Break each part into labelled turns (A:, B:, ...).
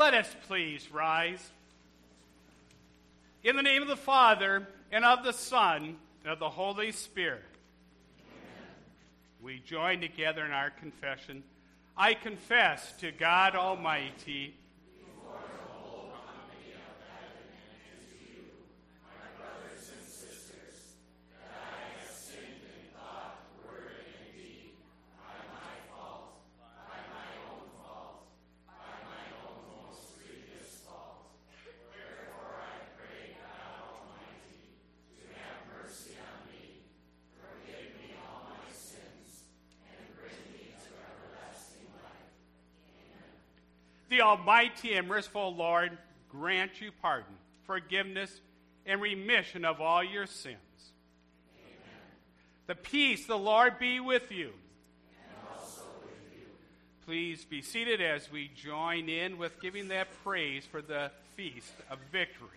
A: Let us please rise. In the name of the Father, and of the Son, and of the Holy Spirit. Amen. We join together in our confession. I confess to God Almighty Almighty and merciful Lord grant you pardon, forgiveness, and remission of all your sins. Amen. The peace, the Lord be with you.
B: With you.
A: Please be seated as we join in with giving that praise for the feast of victory.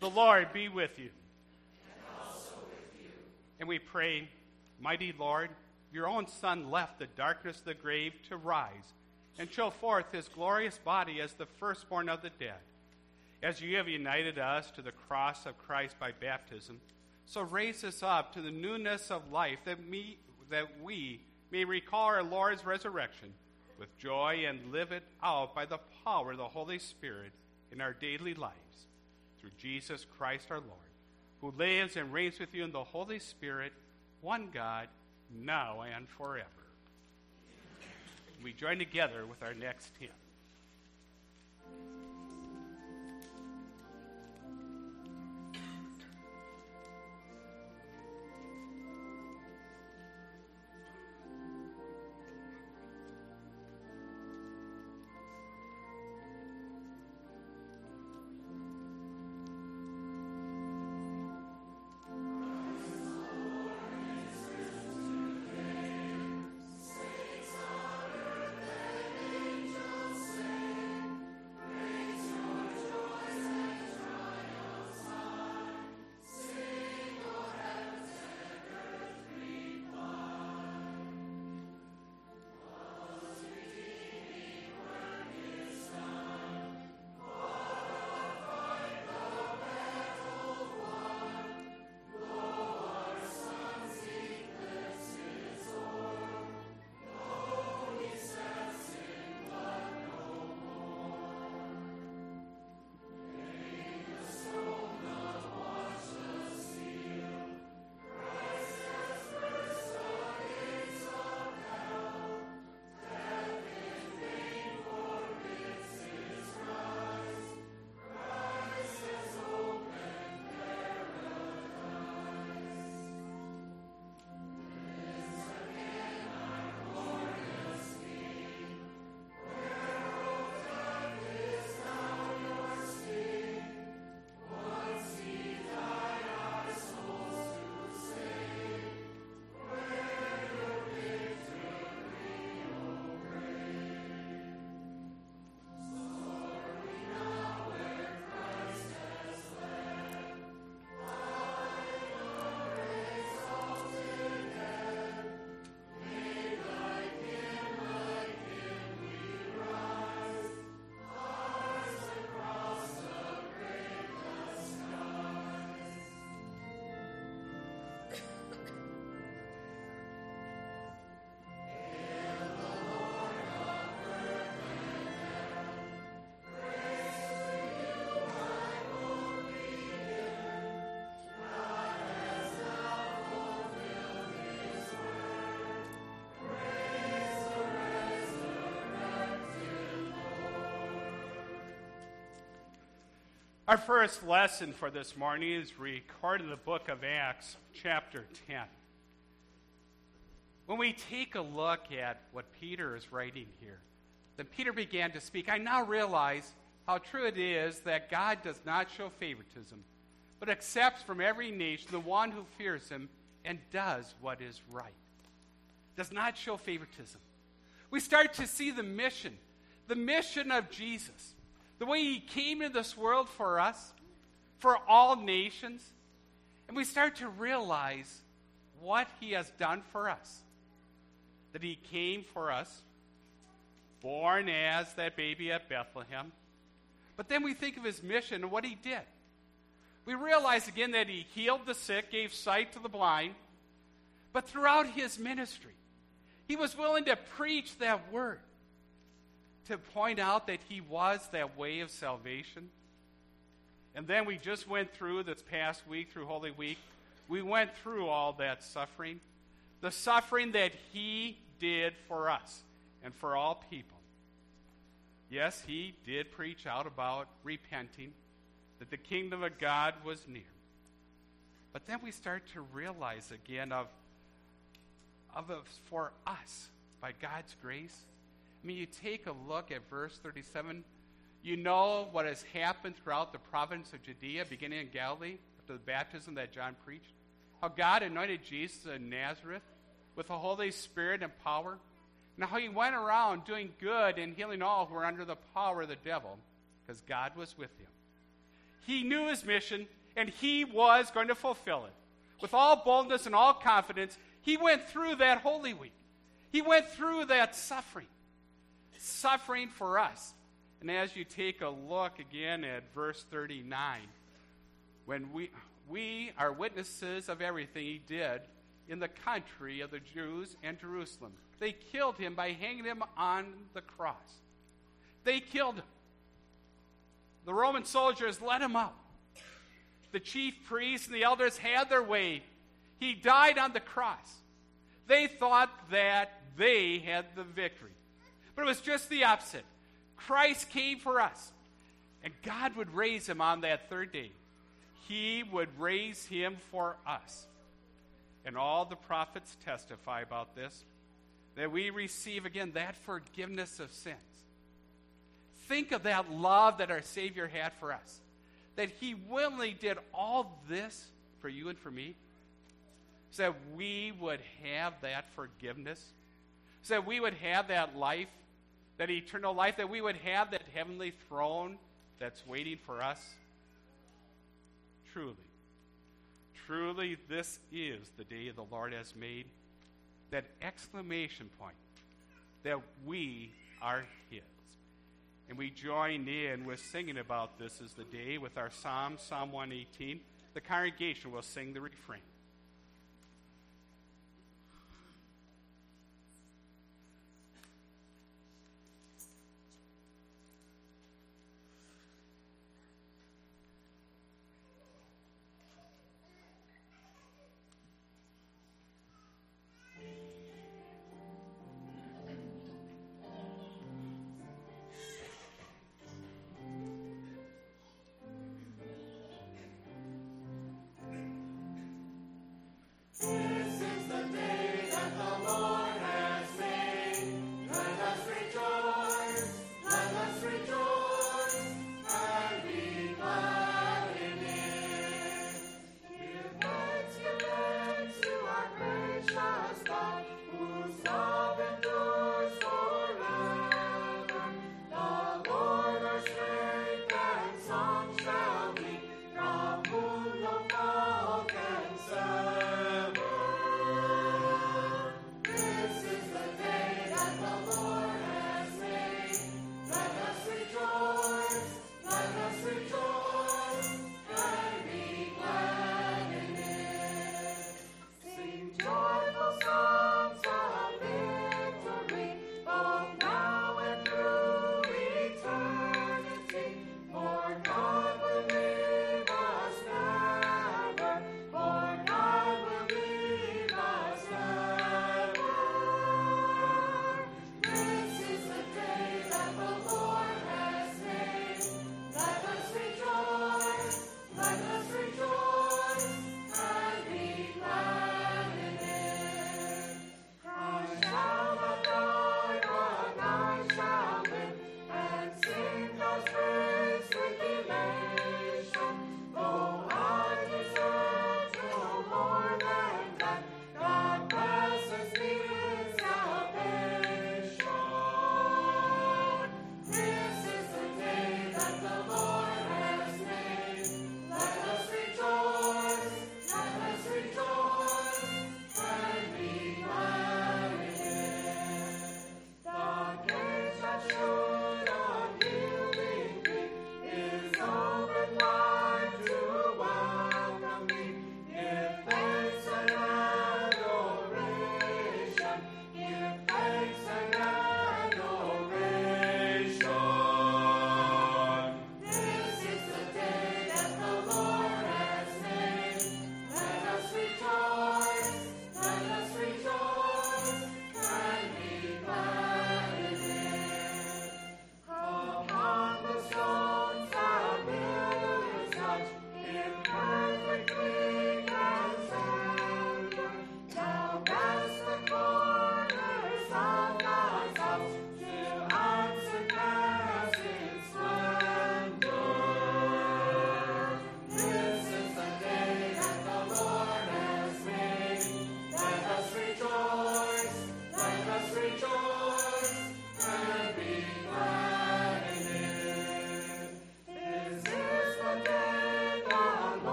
A: The Lord be with you.
B: And also with you.
A: And we pray, Mighty Lord, your own Son left the darkness of the grave to rise and show forth his glorious body as the firstborn of the dead. As you have united us to the cross of Christ by baptism, so raise us up to the newness of life that, we that we may recall our Lord's resurrection with joy and live it out by the power of the Holy Spirit in our daily lives through Jesus Christ our Lord, who lives and reigns with you in the Holy Spirit, one God, now and forever. We join together with our next hymn. Our first lesson for this morning is recorded in the book of Acts, chapter 10. When we take a look at what Peter is writing here, then Peter began to speak. I now realize how true it is that God does not show favoritism, but accepts from every nation the one who fears him and does what is right. Does not show favoritism. We start to see the mission, the mission of Jesus the way He came into this world for us, for all nations. And we start to realize what He has done for us. That He came for us, born as that baby at Bethlehem. But then we think of His mission and what He did. We realize again that He healed the sick, gave sight to the blind. But throughout His ministry, He was willing to preach that word to point out that he was that way of salvation. And then we just went through this past week, through Holy Week, we went through all that suffering. The suffering that he did for us and for all people. Yes, he did preach out about repenting, that the kingdom of God was near. But then we start to realize again of, of for us, by God's grace, mean, you take a look at verse 37. You know what has happened throughout the province of Judea, beginning in Galilee, after the baptism that John preached. How God anointed Jesus in Nazareth with the Holy Spirit and power. And how he went around doing good and healing all who were under the power of the devil, because God was with him. He knew his mission, and he was going to fulfill it. With all boldness and all confidence, he went through that Holy Week. He went through that suffering suffering for us. And as you take a look again at verse 39, when we, we are witnesses of everything he did in the country of the Jews and Jerusalem, they killed him by hanging him on the cross. They killed him. The Roman soldiers let him out. The chief priests and the elders had their way. He died on the cross. They thought that they had the victory. But it was just the opposite. Christ came for us, and God would raise him on that third day. He would raise him for us. And all the prophets testify about this that we receive again that forgiveness of sins. Think of that love that our Savior had for us. That He willingly did all this for you and for me, so that we would have that forgiveness, so that we would have that life, that eternal life, that we would have that heavenly throne that's waiting for us. Truly, truly, this is the day the Lord has made. That exclamation point that we are His. And we join in with singing about this as the day with our psalm, Psalm 118. The congregation will sing the refrain.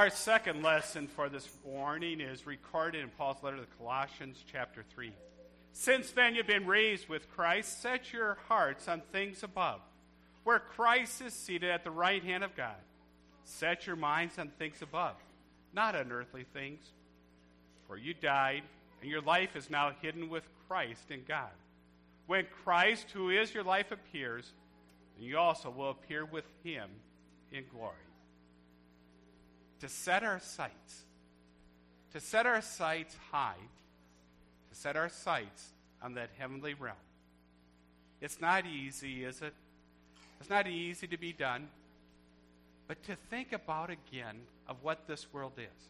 A: Our second lesson for this morning is recorded in Paul's letter to Colossians, chapter 3. Since then you've been raised with Christ, set your hearts on things above, where Christ is seated at the right hand of God. Set your minds on things above, not on earthly things. For you died, and your life is now hidden with Christ in God. When Christ, who is your life, appears, you also will appear with him in glory to set our sights, to set our sights high, to set our sights on that heavenly realm. It's not easy, is it? It's not easy to be done. But to think about again of what this world is.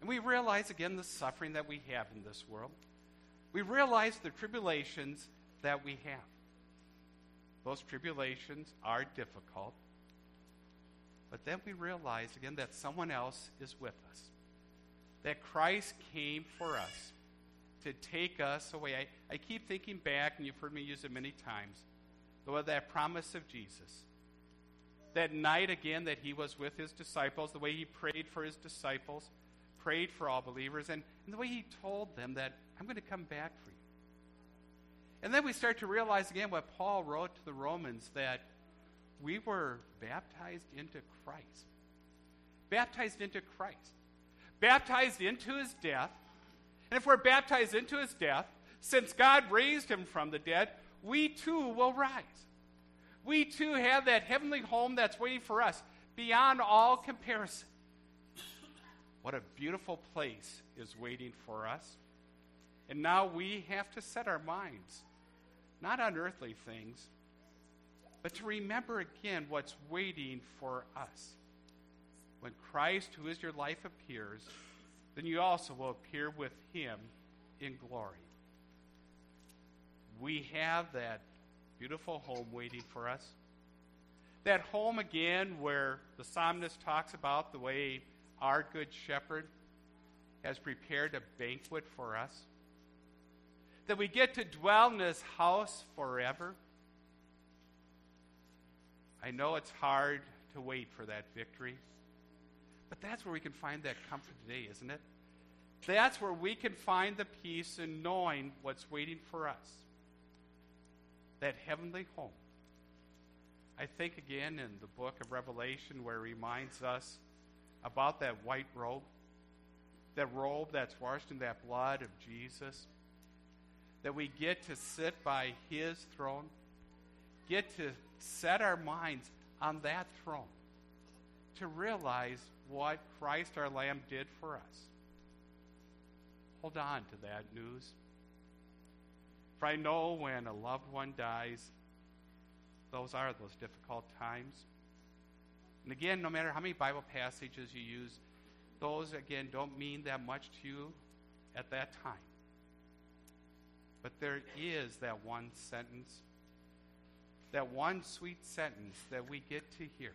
A: And we realize again the suffering that we have in this world. We realize the tribulations that we have. Those tribulations are difficult. But then we realize again that someone else is with us. That Christ came for us to take us away. I, I keep thinking back, and you've heard me use it many times, Lord, that promise of Jesus. That night again that he was with his disciples, the way he prayed for his disciples, prayed for all believers, and, and the way he told them that I'm going to come back for you. And then we start to realize again what Paul wrote to the Romans that we were baptized into Christ. Baptized into Christ. Baptized into his death. And if we're baptized into his death, since God raised him from the dead, we too will rise. We too have that heavenly home that's waiting for us beyond all comparison. What a beautiful place is waiting for us. And now we have to set our minds not on earthly things, but to remember again what's waiting for us. When Christ, who is your life, appears, then you also will appear with him in glory. We have that beautiful home waiting for us. That home again where the psalmist talks about the way our good shepherd has prepared a banquet for us. That we get to dwell in his house forever I know it's hard to wait for that victory, but that's where we can find that comfort today, isn't it? That's where we can find the peace in knowing what's waiting for us that heavenly home. I think again in the book of Revelation where it reminds us about that white robe, that robe that's washed in that blood of Jesus, that we get to sit by his throne, get to set our minds on that throne to realize what Christ our Lamb did for us. Hold on to that news. For I know when a loved one dies, those are those difficult times. And again, no matter how many Bible passages you use, those, again, don't mean that much to you at that time. But there is that one sentence that one sweet sentence that we get to hear.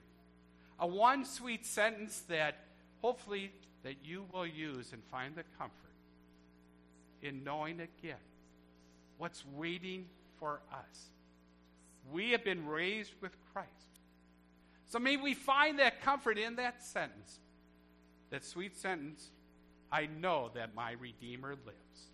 A: A one sweet sentence that hopefully that you will use and find the comfort in knowing again what's waiting for us. We have been raised with Christ. So may we find that comfort in that sentence, that sweet sentence, I know that my Redeemer lives.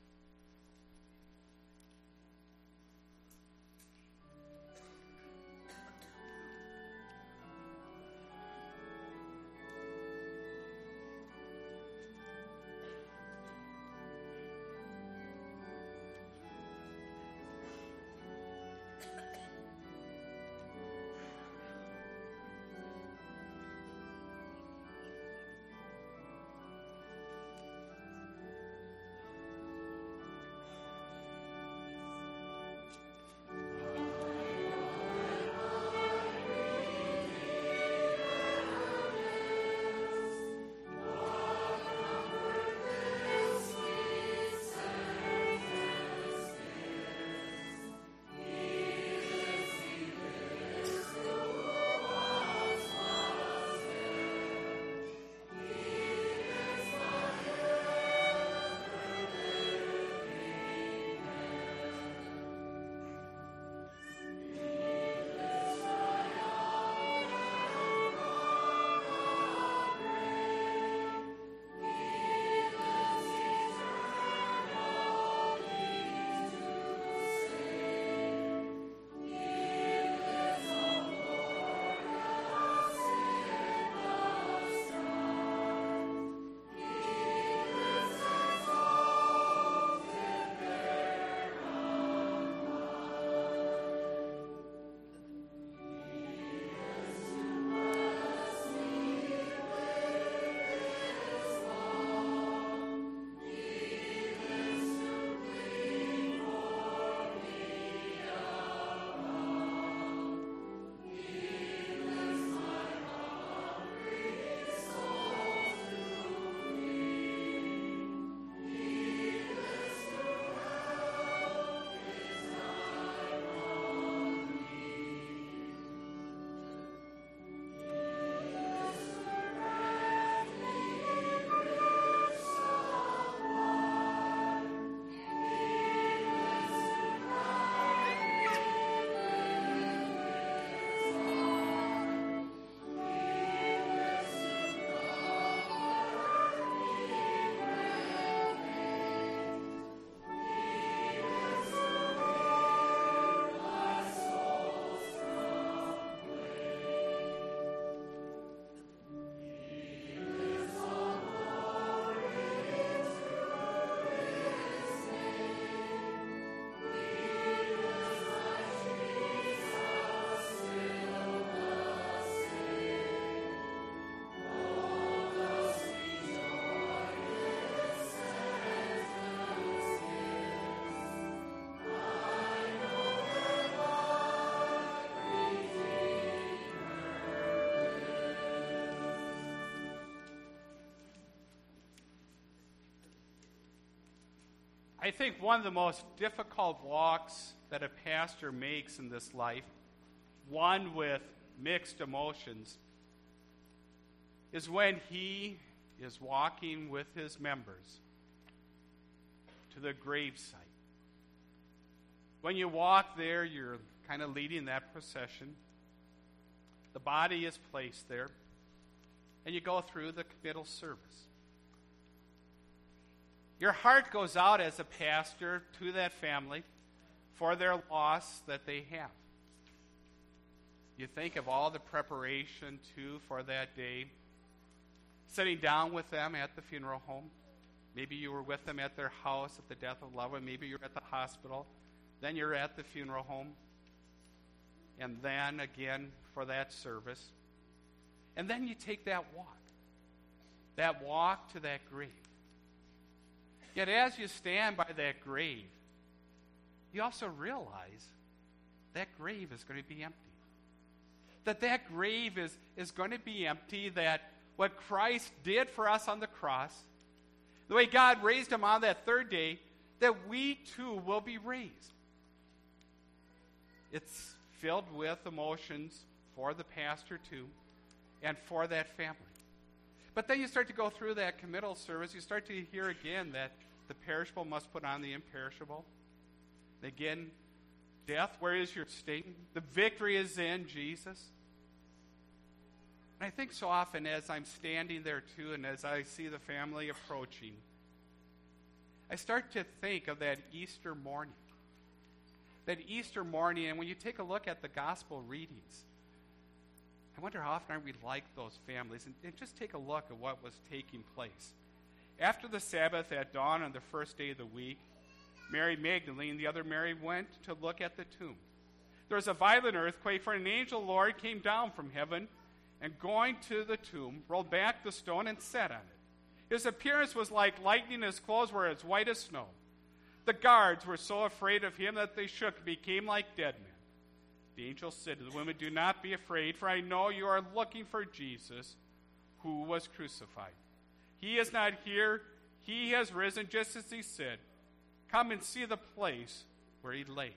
A: I think one of the most difficult walks that a pastor makes in this life, one with mixed emotions, is when he is walking with his members to the gravesite. When you walk there, you're kind of leading that procession. The body is placed there, and you go through the committal service. Your heart goes out as a pastor to that family for their loss that they have. You think of all the preparation, too, for that day. Sitting down with them at the funeral home. Maybe you were with them at their house at the death of loved one. Maybe you're at the hospital. Then you're at the funeral home. And then again for that service. And then you take that walk. That walk to that grave. Yet as you stand by that grave, you also realize that grave is going to be empty. That that grave is, is going to be empty, that what Christ did for us on the cross, the way God raised him on that third day, that we too will be raised. It's filled with emotions for the pastor too, and for that family. But then you start to go through that committal service, you start to hear again that the perishable must put on the imperishable. Again, death, where is your sting? The victory is in Jesus. And I think so often as I'm standing there too, and as I see the family approaching, I start to think of that Easter morning. That Easter morning, and when you take a look at the gospel readings, I wonder how often are we like those families? And, and just take a look at what was taking place. After the Sabbath at dawn on the first day of the week, Mary Magdalene, and the other Mary, went to look at the tomb. There was a violent earthquake, for an angel of the Lord came down from heaven and going to the tomb, rolled back the stone and sat on it. His appearance was like lightning, his clothes were as white as snow. The guards were so afraid of him that they shook and became like dead men. The angel said to the women, Do not be afraid, for I know you are looking for Jesus who was crucified. He is not here, he has risen just as he said. Come and see the place where he lay.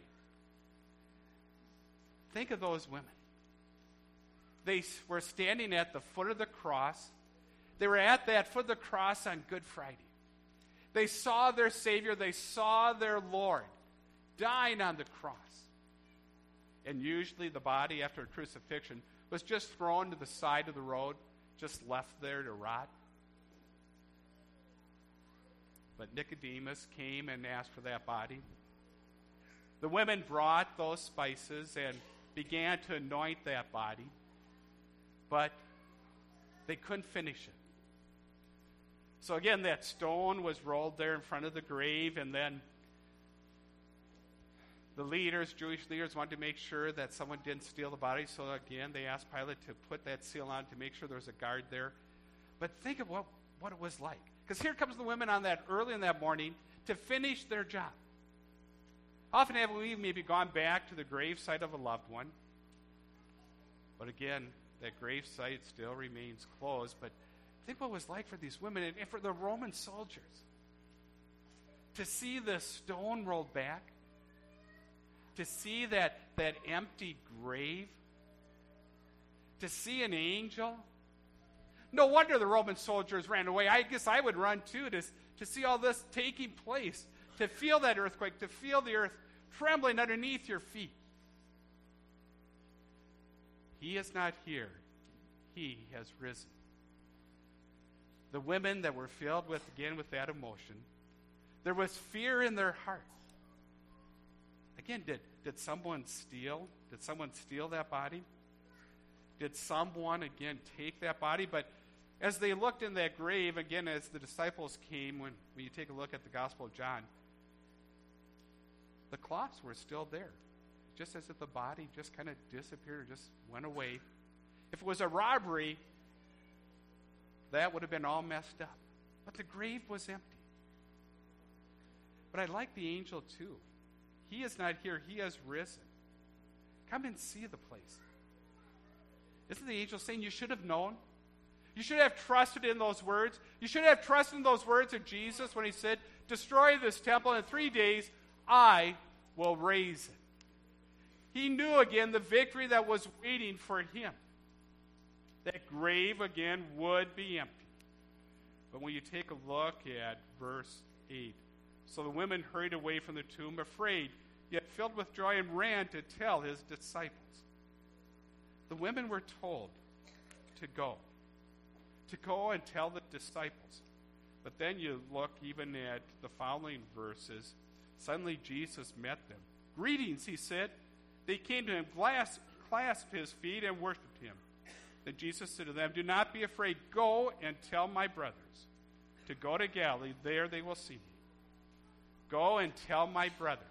A: Think of those women. They were standing at the foot of the cross. They were at that foot of the cross on Good Friday. They saw their Savior, they saw their Lord dying on the cross. And usually the body after a crucifixion was just thrown to the side of the road, just left there to rot. But Nicodemus came and asked for that body. The women brought those spices and began to anoint that body, but they couldn't finish it. So again, that stone was rolled there in front of the grave, and then the leaders, Jewish leaders, wanted to make sure that someone didn't steal the body. So again, they asked Pilate to put that seal on to make sure there was a guard there. But think of what, what it was like. Because here comes the women on that early in that morning to finish their job. Often have we maybe gone back to the grave site of a loved one. But again, that grave site still remains closed. But think what it was like for these women and for the Roman soldiers to see the stone rolled back, to see that, that empty grave, to see an angel no wonder the Roman soldiers ran away. I guess I would run too to, to see all this taking place, to feel that earthquake, to feel the earth trembling underneath your feet. He is not here, He has risen. The women that were filled with, again, with that emotion, there was fear in their heart. Again, did, did someone steal? Did someone steal that body? Did someone, again, take that body? But as they looked in that grave, again, as the disciples came, when, when you take a look at the Gospel of John, the cloths were still there, just as if the body just kind of disappeared just went away. If it was a robbery, that would have been all messed up. But the grave was empty. But I like the angel too. He is not here, he has risen. Come and see the place. Isn't the angel saying you should have known? You should have trusted in those words. You should have trusted in those words of Jesus when he said destroy this temple, in three days I will raise it. He knew again the victory that was waiting for him. That grave again would be empty. But when you take a look at verse 8, so the women hurried away from the tomb, afraid, yet filled with joy, and ran to tell his disciples. The women were told to go, to go and tell the disciples. But then you look even at the following verses. Suddenly Jesus met them. Greetings, he said. They came to him, clasped his feet, and worshiped him. Then Jesus said to them, Do not be afraid. Go and tell my brothers to go to Galilee. There they will see me. Go and tell my brothers.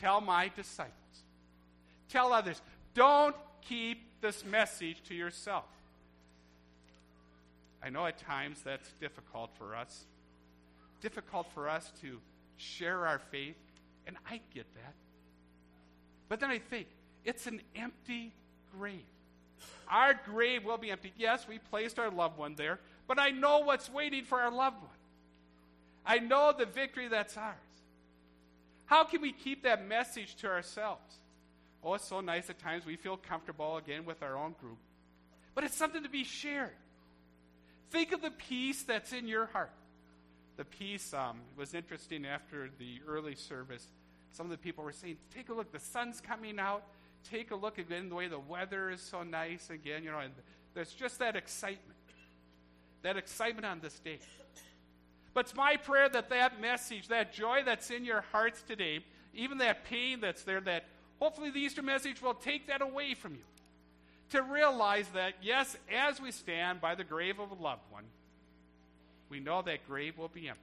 A: Tell my disciples. Tell others. Don't keep this message to yourself. I know at times that's difficult for us. Difficult for us to share our faith, and I get that. But then I think, it's an empty grave. Our grave will be empty. Yes, we placed our loved one there, but I know what's waiting for our loved one. I know the victory that's ours. How can we keep that message to ourselves? Oh, it's so nice at times we feel comfortable again with our own group. But it's something to be shared. Think of the peace that's in your heart. The peace um, was interesting after the early service. Some of the people were saying, Take a look, the sun's coming out. Take a look again, the way the weather is so nice again, you know, and there's just that excitement. That excitement on this day. But it's my prayer that that message, that joy that's in your hearts today, even that pain that's there, that hopefully the Easter message will take that away from you. To realize that, yes, as we stand by the grave of a loved one, we know that grave will be empty.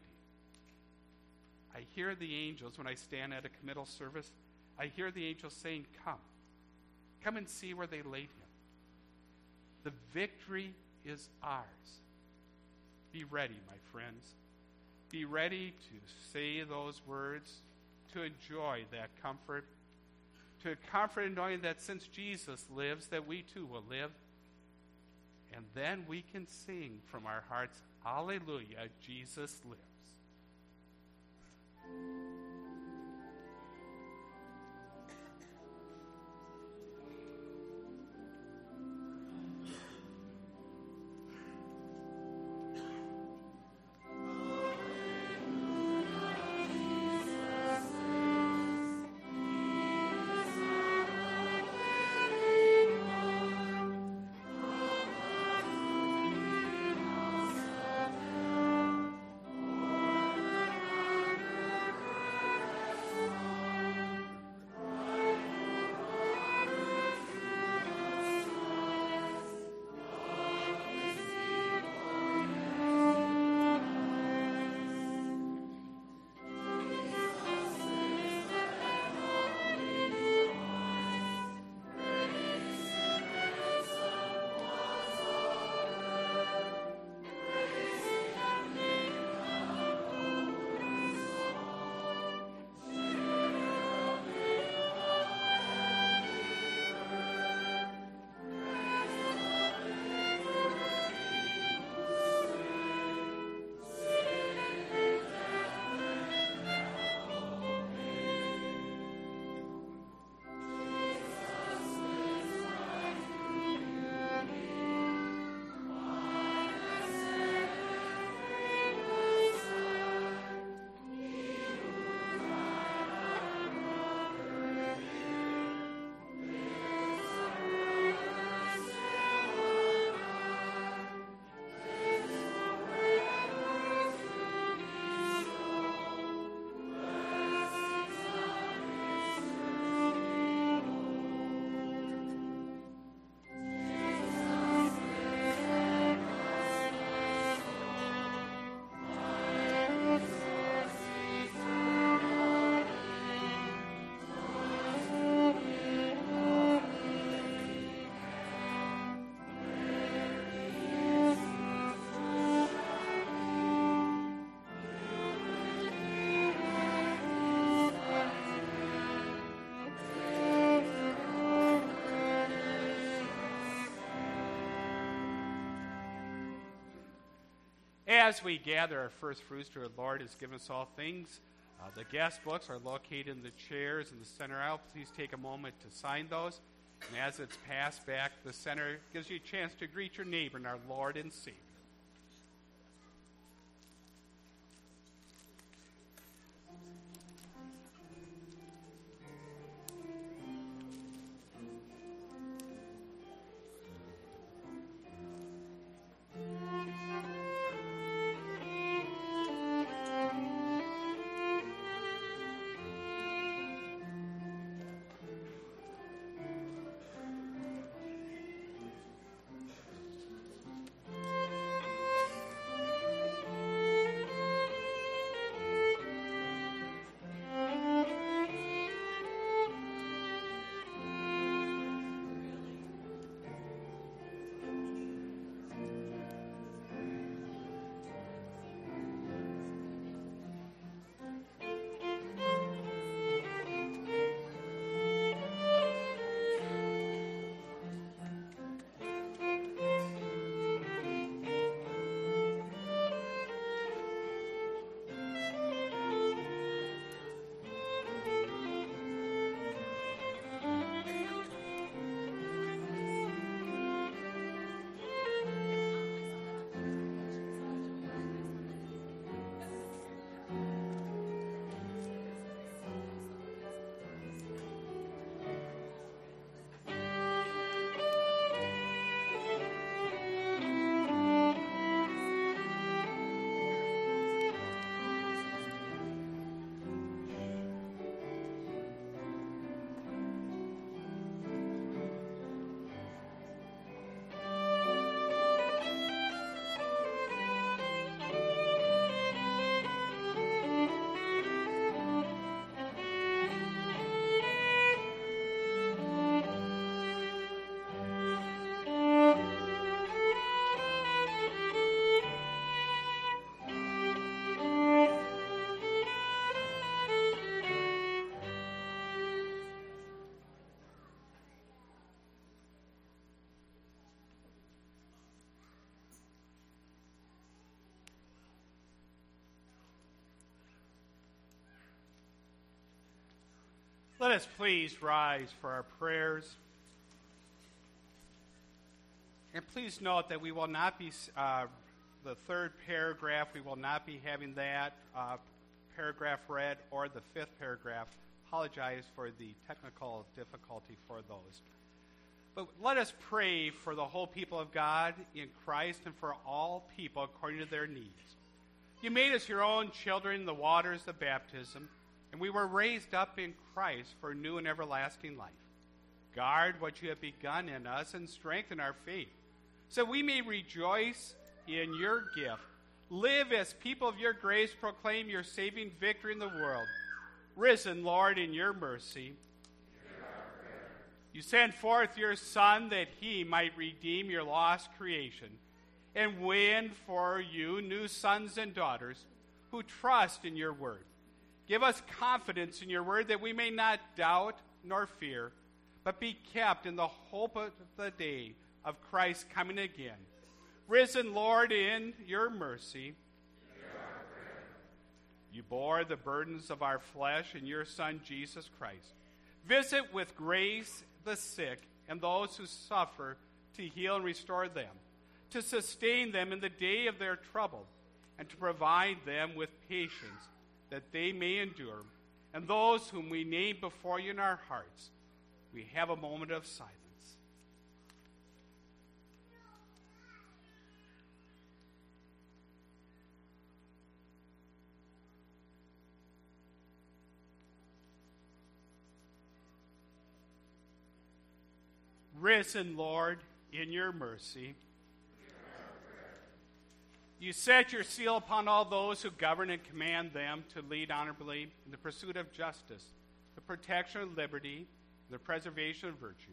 A: I hear the angels when I stand at a committal service. I hear the angels saying, Come. Come and see where they laid him. The victory is ours. Be ready, my friends. Be ready to say those words, to enjoy that comfort, to comfort in knowing that since Jesus lives, that we too will live. And then we can sing from our hearts, Alleluia, Jesus lives. As we gather our first fruits to our Lord has given us all things, uh, the guest books are located in the chairs in the center aisle. Please take a moment to sign those. And as it's passed back, the center gives you a chance to greet your neighbor and our Lord and Savior. Let us please rise for our prayers. And please note that we will not be, uh, the third paragraph, we will not be having that uh, paragraph read or the fifth paragraph. Apologize for the technical difficulty for those. But let us pray for the whole people of God in Christ and for all people according to their needs. You made us your own children in the waters of baptism and we were raised up in Christ for new and everlasting life. Guard what you have begun in us and strengthen our faith, so we may rejoice in your gift. Live as people of your grace, proclaim your saving victory in the world. Risen, Lord, in your mercy. You sent forth your Son that he might redeem your lost creation and win for you new sons and daughters who trust in your word. Give us confidence in your word that we may not doubt nor fear, but be kept in the hope of the day of Christ coming again. Risen, Lord, in your mercy. You bore the burdens of our flesh in your Son, Jesus Christ. Visit with grace the sick and those who suffer to heal and restore them, to sustain them in the day of their trouble, and to provide them with patience that they may endure, and those whom we name before you in our hearts, we have a moment of silence. Risen, Lord, in your mercy. You set your seal upon all those who govern and command them to lead honorably in the pursuit of justice, the protection of liberty, the preservation of virtue.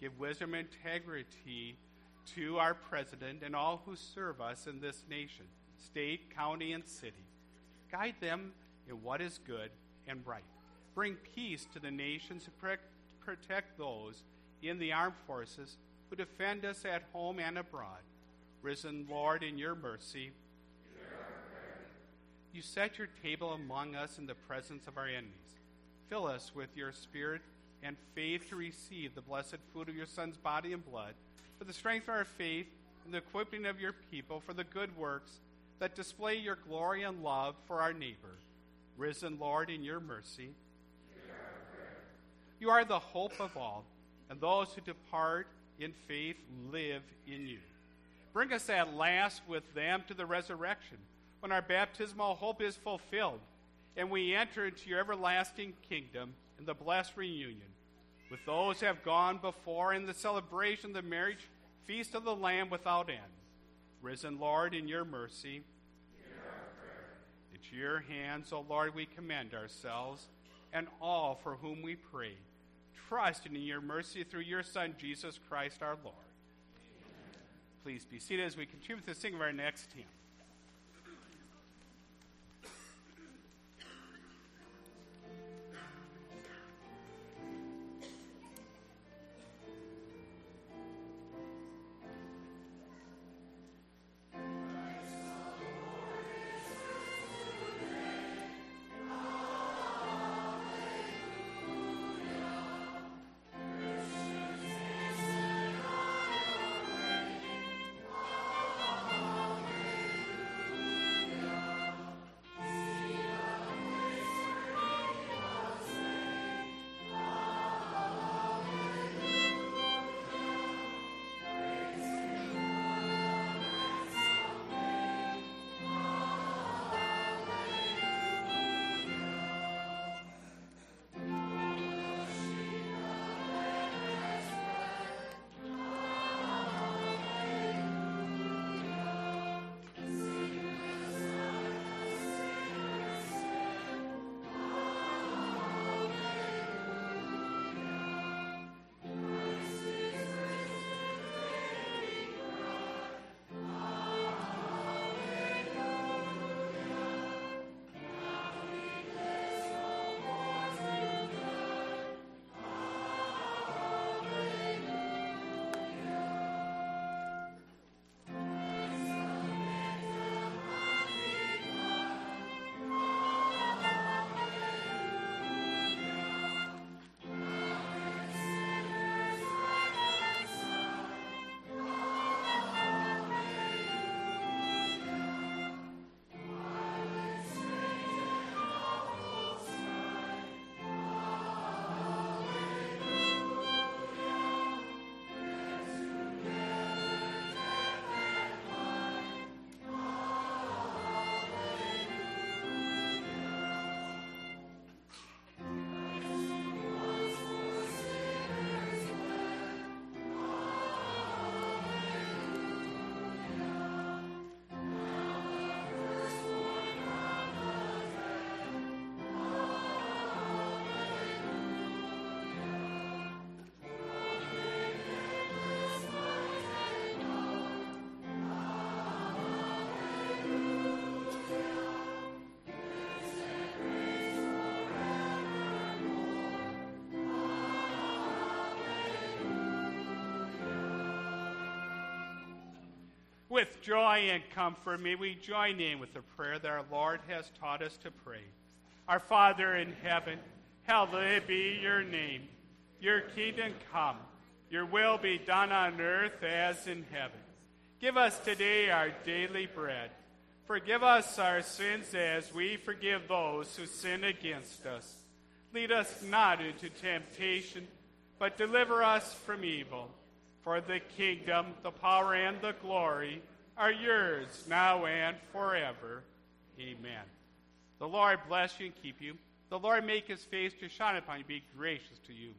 A: Give wisdom and integrity to our president and all who serve us in this nation, state, county, and city. Guide them in what is good and right. Bring peace to the nations and protect those in the armed forces who defend us at home and abroad risen Lord, in your mercy. You set your table among us in the presence of our enemies. Fill us with your spirit and faith to receive the blessed food of your Son's body and blood, for the strength of our faith and the equipping of your people for the good works that display your glory and love for our neighbor. Risen Lord, in your mercy. You are the hope of all, and those who depart in faith live in you. Bring us at last with them to the resurrection, when our baptismal hope is fulfilled, and we enter into your everlasting kingdom in the blessed reunion with those who have gone before in the celebration of the marriage feast of the Lamb without end. Risen Lord, in your mercy. Into your hands, O Lord, we commend ourselves and all for whom we pray, trusting in your mercy through your Son, Jesus Christ our Lord. Please be seated as we continue to sing our next hymn. With joy and comfort, may we join in with the prayer that our Lord has taught us to pray. Our Father in heaven, hallowed be your name. Your kingdom come, your will be done on earth as in heaven. Give us today our daily bread. Forgive us our sins as we forgive those who sin against us. Lead us not into temptation, but deliver us from evil. For the kingdom, the power, and the glory are yours now and forever. Amen. The Lord bless you and keep you. The Lord make his face to shine upon you, be gracious to you.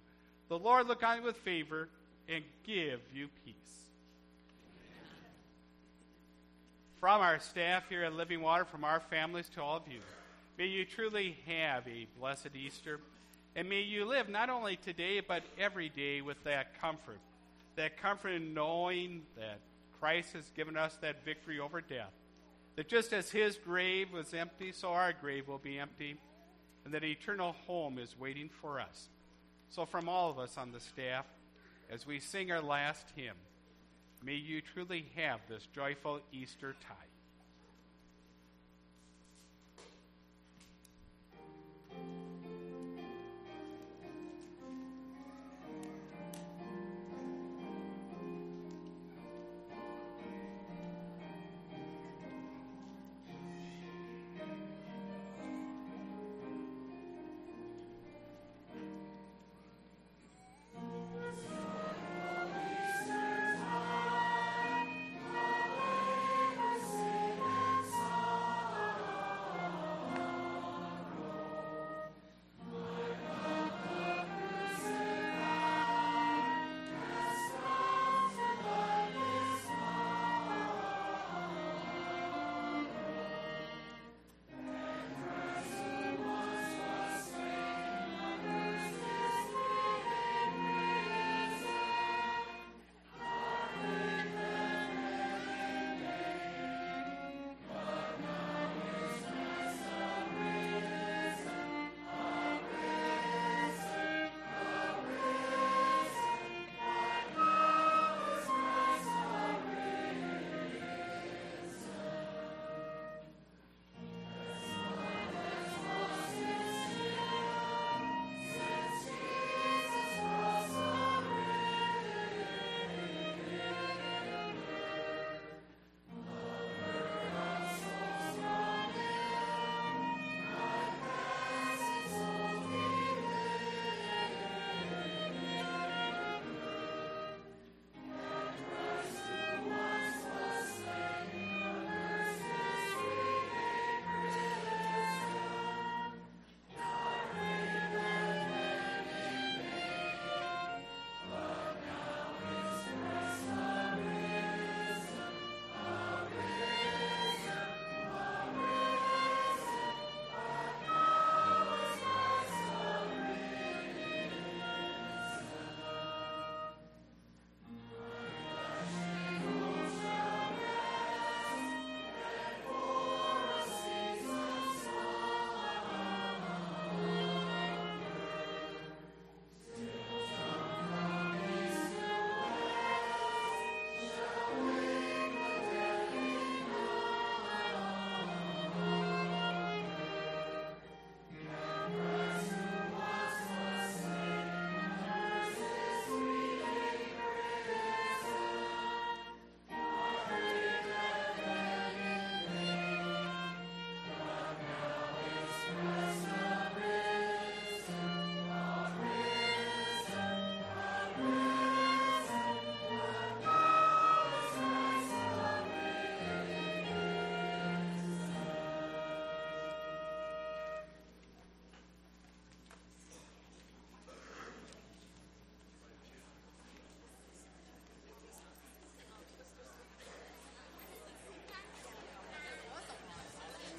A: The Lord look on you with favor and give you peace. From our staff here at Living Water, from our families to all of you, may you truly have a blessed Easter. And may you live not only today, but every day with that comfort that comfort in knowing that Christ has given us that victory over death. That just as his grave was empty, so our grave will be empty, and that eternal home is waiting for us. So, from all of us on the staff, as we sing our last hymn, may you truly have this joyful Easter tide.